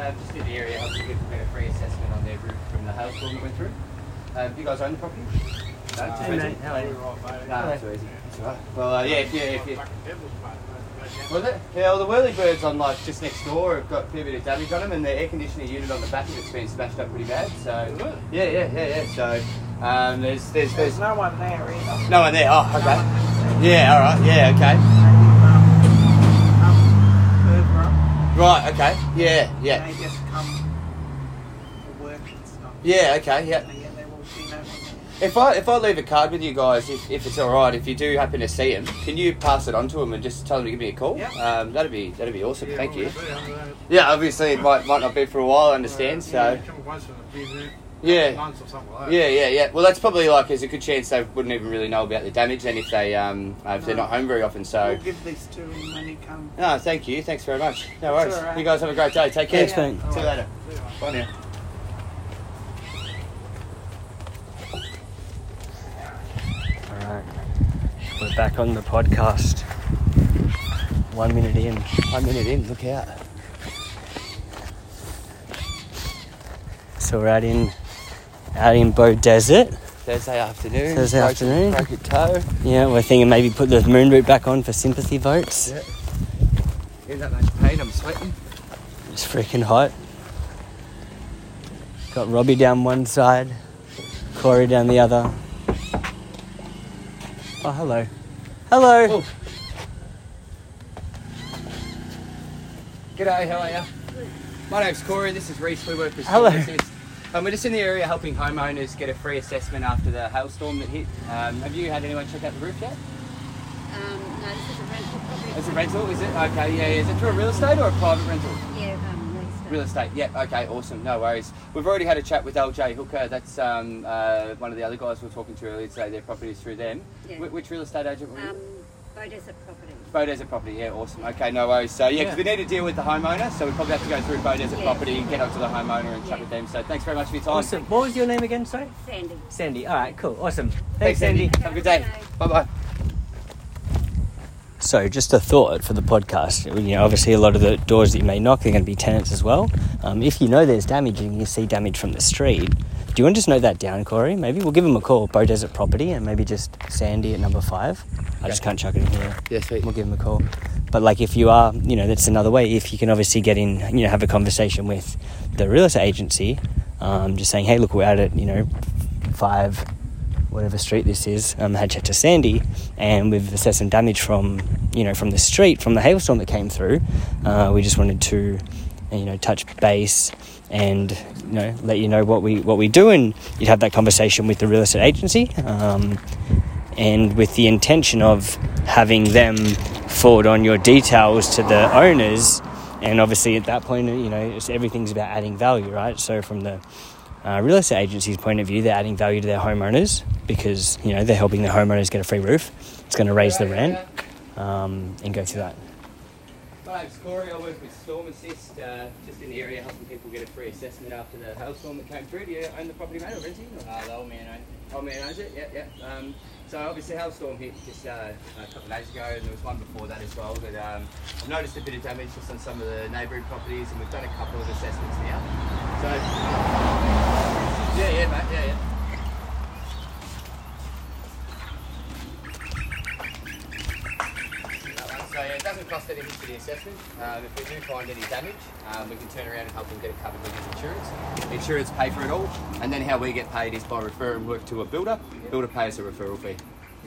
uh, just in the area, help you get a free assessment on their roof from the hailstorm that went through. Uh, do you guys own the property? No, just Hey, rental? mate, how are you? No, that's too easy. That's all right. Well, uh, yeah, if you, if you, was it? Yeah, well, the whirlybirds on like just next door have got a fair bit of damage on them, and the air conditioning unit on the back of it's been smashed up pretty bad. So, yeah, yeah, yeah, yeah. So, um, there's, there's, there's There's no one there either. no one there. Oh, okay. Yeah, all right. Yeah, okay. Um, Right. Okay. Yeah, yeah, They just come for work and stuff. yeah. Okay. Yeah. Yeah, they will see no one If I if I leave a card with you guys, if, if it's all right, if you do happen to see him, can you pass it on to him and just tell him to give me a call? Yeah. Um, that'd be that'd be awesome. Thank you. Yeah, obviously it might might not be for a while. I understand. So Yeah. Months or something like that. yeah, yeah, yeah. Well, that's probably like there's a good chance they wouldn't even really know about the damage then if they um uh, if they're not home very often. So. We'll give this to him when he comes. No, thank you. Thanks very much. No worries. all right. You guys have a great day. Take care. Thanks, mate. See you later. Bye now. Alright, we're back on the podcast. One minute in. One minute in. Look out. So we're out in out in Beaudesert. Thursday afternoon. Thursday afternoon. Broke your toe. Yeah, we're thinking maybe put the moon boot back on for sympathy votes. Yeah. In that much pain, I'm sweating. It's freaking hot. Got Robbie down one side, Corey down the other. Oh, hello. Hello. Oh. G'day, how are you? My name's Corey, this is Reese, we work with Hello. Assist. Um, we're just in the area helping homeowners get a free assessment after the hailstorm that hit. Um, have you had anyone check out the roof yet? Um, no, this is a rental property. It's a rental, is it? Okay, yeah, yeah. Is it through a real estate or a private rental? Yeah, um, real estate. Real estate, yeah, okay, awesome, no worries. We've already had a chat with LJ Hooker, that's um, uh, one of the other guys we were talking to earlier today, their property is through them. Yeah. Wh- which real estate agent were you? Beaudesert property. Beaudesert Property, yeah, awesome. Okay, no worries. So, yeah, because we need to deal with the homeowner, so we probably have to go through Beaudesert Yeah. Property and get up onto the homeowner and chat Yeah. with them. So, thanks very much for your time. Awesome. What was your name again, sorry? Sandy. Sandy. All right, cool. Awesome. Thanks, Sandy. Have a good day. Bye bye. So, just a thought for the podcast. You know, obviously, a lot of the doors that you may knock, they're going to be tenants as well. Um, if you know there's damage and you see damage from the street, do you want to just note that down, Corey? Maybe we'll give him a call, Beaudesert Property, and maybe just Sandy at number five. I just can't chuck it in here. Yeah, sweet. We'll give him a call. But like, if you are, you know, that's another way. If you can obviously get in, you know, have a conversation with the real estate agency, um, just saying, hey, look, we're out at, you know, five, whatever street this is. Um, had chat to Sandy, and we've assessed some damage from, you know, from the street from the hailstorm that came through. Uh, we just wanted to, you know, touch base and you know let you know what we what we do, and you'd have that conversation with the real estate agency. Um, and with the intention of having them forward on your details to the owners. And obviously, at that point, you know, it's, everything's about adding value, right? So, from the uh, real estate agency's point of view, they're adding value to their homeowners because you know they're helping the homeowners get a free roof. It's going to raise the rent um, and go through that. My name's Corey. I work with Storm Assist, uh, just in the area helping people get a free assessment after the hailstorm that came through. Do you own the property, mate, or renting? Or? Uh, the old man owned Oh man owns it, yeah, yeah. Um, so obviously hailstorm hit just uh, a couple of days ago, and there was one before that as well. But um, I've noticed a bit of damage just on some of the neighbouring properties, and we've done a couple of assessments now. So yeah, yeah, mate, yeah, yeah. It doesn't cost anything for the assessment. Um, if we do find any damage, um, we can turn around and help them get it covered with his insurance. Insurance pay for it all, and then how we get paid is by referring work to a builder. Builder pays a referral fee.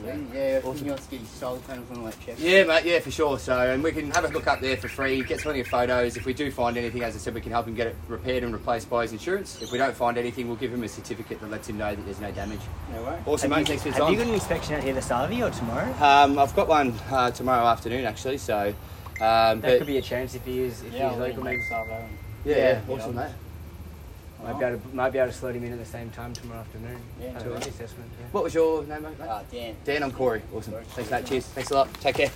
Yeah, awesome. you want to get your solar panels on all that check. Yeah, mate. Yeah, for sure. So, and we can have a look up there for free. Get plenty of photos. If we do find anything, as I said, we can help him get it repaired and replaced by his insurance. If we don't find anything, we'll give him a certificate that lets him know that there's no damage. No way. Awesome, have mate. you, Thanks for your time. have you got an inspection out here this Saturday or tomorrow? Um, I've got one uh, tomorrow afternoon, actually. So, um, That but could be a chance if he is if Yeah, he's local. Maybe, yeah, Yeah, yeah, yeah. awesome, mate. might be able to might be able to slot him in at the same time tomorrow afternoon. Yeah, Uh, no assessment. Yeah. What was your name, mate? Ah, Dan. Dan, I'm Corey. Awesome. Thanks, mate. Cheers. Thanks a lot. Take care.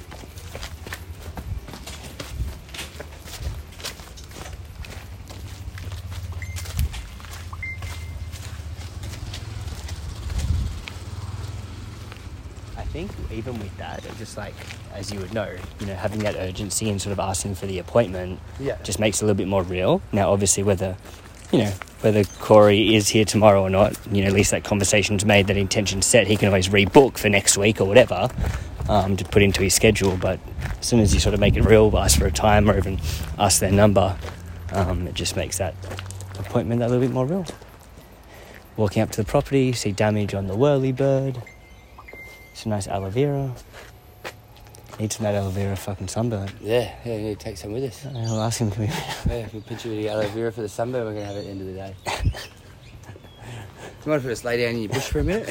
Think even with that, just like as you would know, you know, having that urgency and sort of asking for the appointment Yeah. just makes it a little bit more real. Now, obviously, whether you know whether Corey is here tomorrow or not, you know, at least that conversation's made, that intention set. He can always rebook for next week or whatever um, to put into his schedule. But as soon as you sort of make it real, ask for a time or even ask their number, um, it just makes that appointment a little bit more real. Walking up to the property, see damage on the whirly bird. Some nice aloe vera. Need some of that aloe vera fucking sunburn. Yeah, yeah, yeah, take some with us. I'll ask him. Can we? Yeah, we'll pinch you with the aloe vera for the sunburn we're going to have it at the end of the day. Do you mind if we just lay down in your bush for a minute?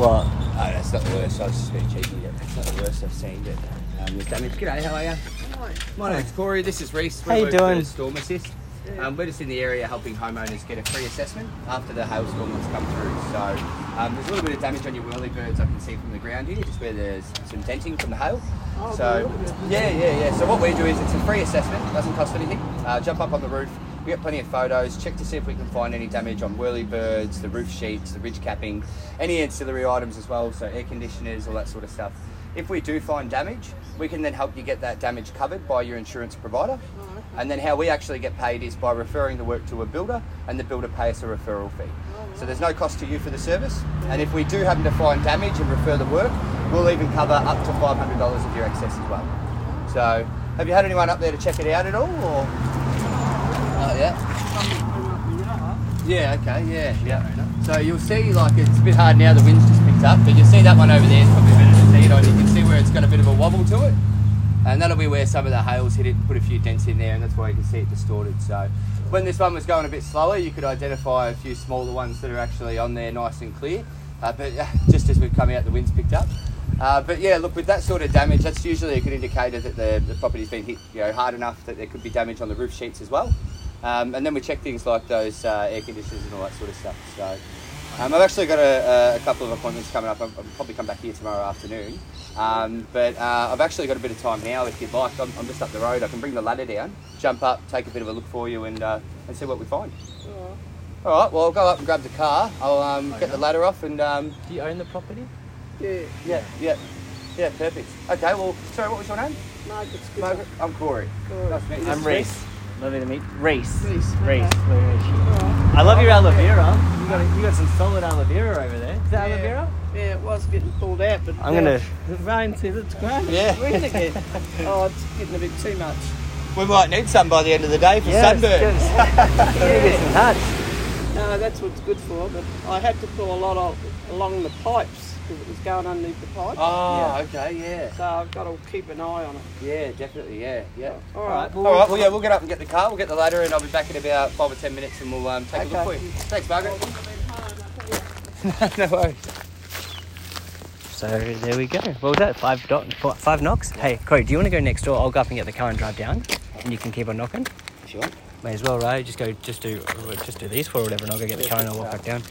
What? Oh, that's not the worst. I was just being cheeky. Yeah. That's not the worst I've seen. But um, the damage. G'day, how are you? Hi. My name's Corey. This is Reese. How you doing? Storm Assist. Um, we're just in the area helping homeowners get a free assessment after the hailstorm that's come through. So um, there's a little bit of damage on your whirlybirds I can see from the ground here, just where there's some denting from the hail. Oh, so yeah, yeah, yeah. So what we do is it's a free assessment. Doesn't cost anything. Uh, jump up on the roof. We get plenty of photos. Check to see if we can find any damage on whirlybirds, the roof sheets, the ridge capping, any ancillary items as well. So air conditioners, all that sort of stuff. If we do find damage, we can then help you get that damage covered by your insurance provider. And then how we actually get paid is by referring the work to a builder, and the builder pays us a referral fee. So there's no cost to you for the service. And if we do happen to find damage and refer the work, we'll even cover up to $500 of your excess as well. So have you had anyone up there to check it out at all? Or? Oh yeah. Yeah, okay, yeah, yeah. So you'll see, like, it's a bit hard now, the wind's just picked up, but you'll see that one over there is probably better to see it on. You can see where it's got a bit of a wobble to it. And that'll be where some of the hails hit it and put a few dents in there, and that's why you can see it distorted. So when this one was going a bit slower, you could identify a few smaller ones that are actually on there nice and clear. Uh, but uh, just as we've come out, the wind's picked up. Uh, but yeah, look, with that sort of damage, that's usually a good indicator that the, the property's been hit you know, hard enough that there could be damage on the roof sheets as well. Um, and then we check things like those uh, air conditioners and all that sort of stuff. So um, I've actually got a, a couple of appointments coming up. I'll, I'll probably come back here tomorrow afternoon. Um, but uh, I've actually got a bit of time now if you'd like. I'm, I'm just up the road. I can bring the ladder down, jump up, take a bit of a look for you, and, uh, and see what we find. All right, well, I'll go up and grab the car. I'll um, get the ladder off and. Um, Do you own the property? Yeah, yeah, yeah. Yeah, perfect. Okay, well, sorry, what was your name? Margaret's good. Margaret? I'm Corey. Corey. Nice to meet you. I'm This Reese. Lovely to meet Reese. Reese, Reese. okay. Where is she? Alright. I love your aloe vera. You got you got some solid aloe vera over there. Is that aloe vera? Yeah, it was getting pulled out, but I'm now gonna- the rain's says it's great. Yeah. It's green again. oh, it's getting a bit too much. We might need some by the end of the day for Yes, sunburn. yes. Get some hats. No, that's what's good for. But I had to pull a lot of along the pipes because it was going underneath the pipe. Oh, okay, yeah. So I've got to keep an eye on it. Yeah, definitely, yeah, yeah. All right. All right, well, yeah, we'll get up and get the car, we'll get the ladder, and I'll be back in about five or ten minutes and we'll um, take a look for you. Thanks, Margaret. no worries. So there we go. What was that? Five dot, five knocks. Hey, Corey, do you want to go next door? I'll go up and get the car and drive down, and you can keep on knocking. Sure. May as well, right? Just go, just do, just do these four or whatever, and I'll go get the car and I'll walk back down.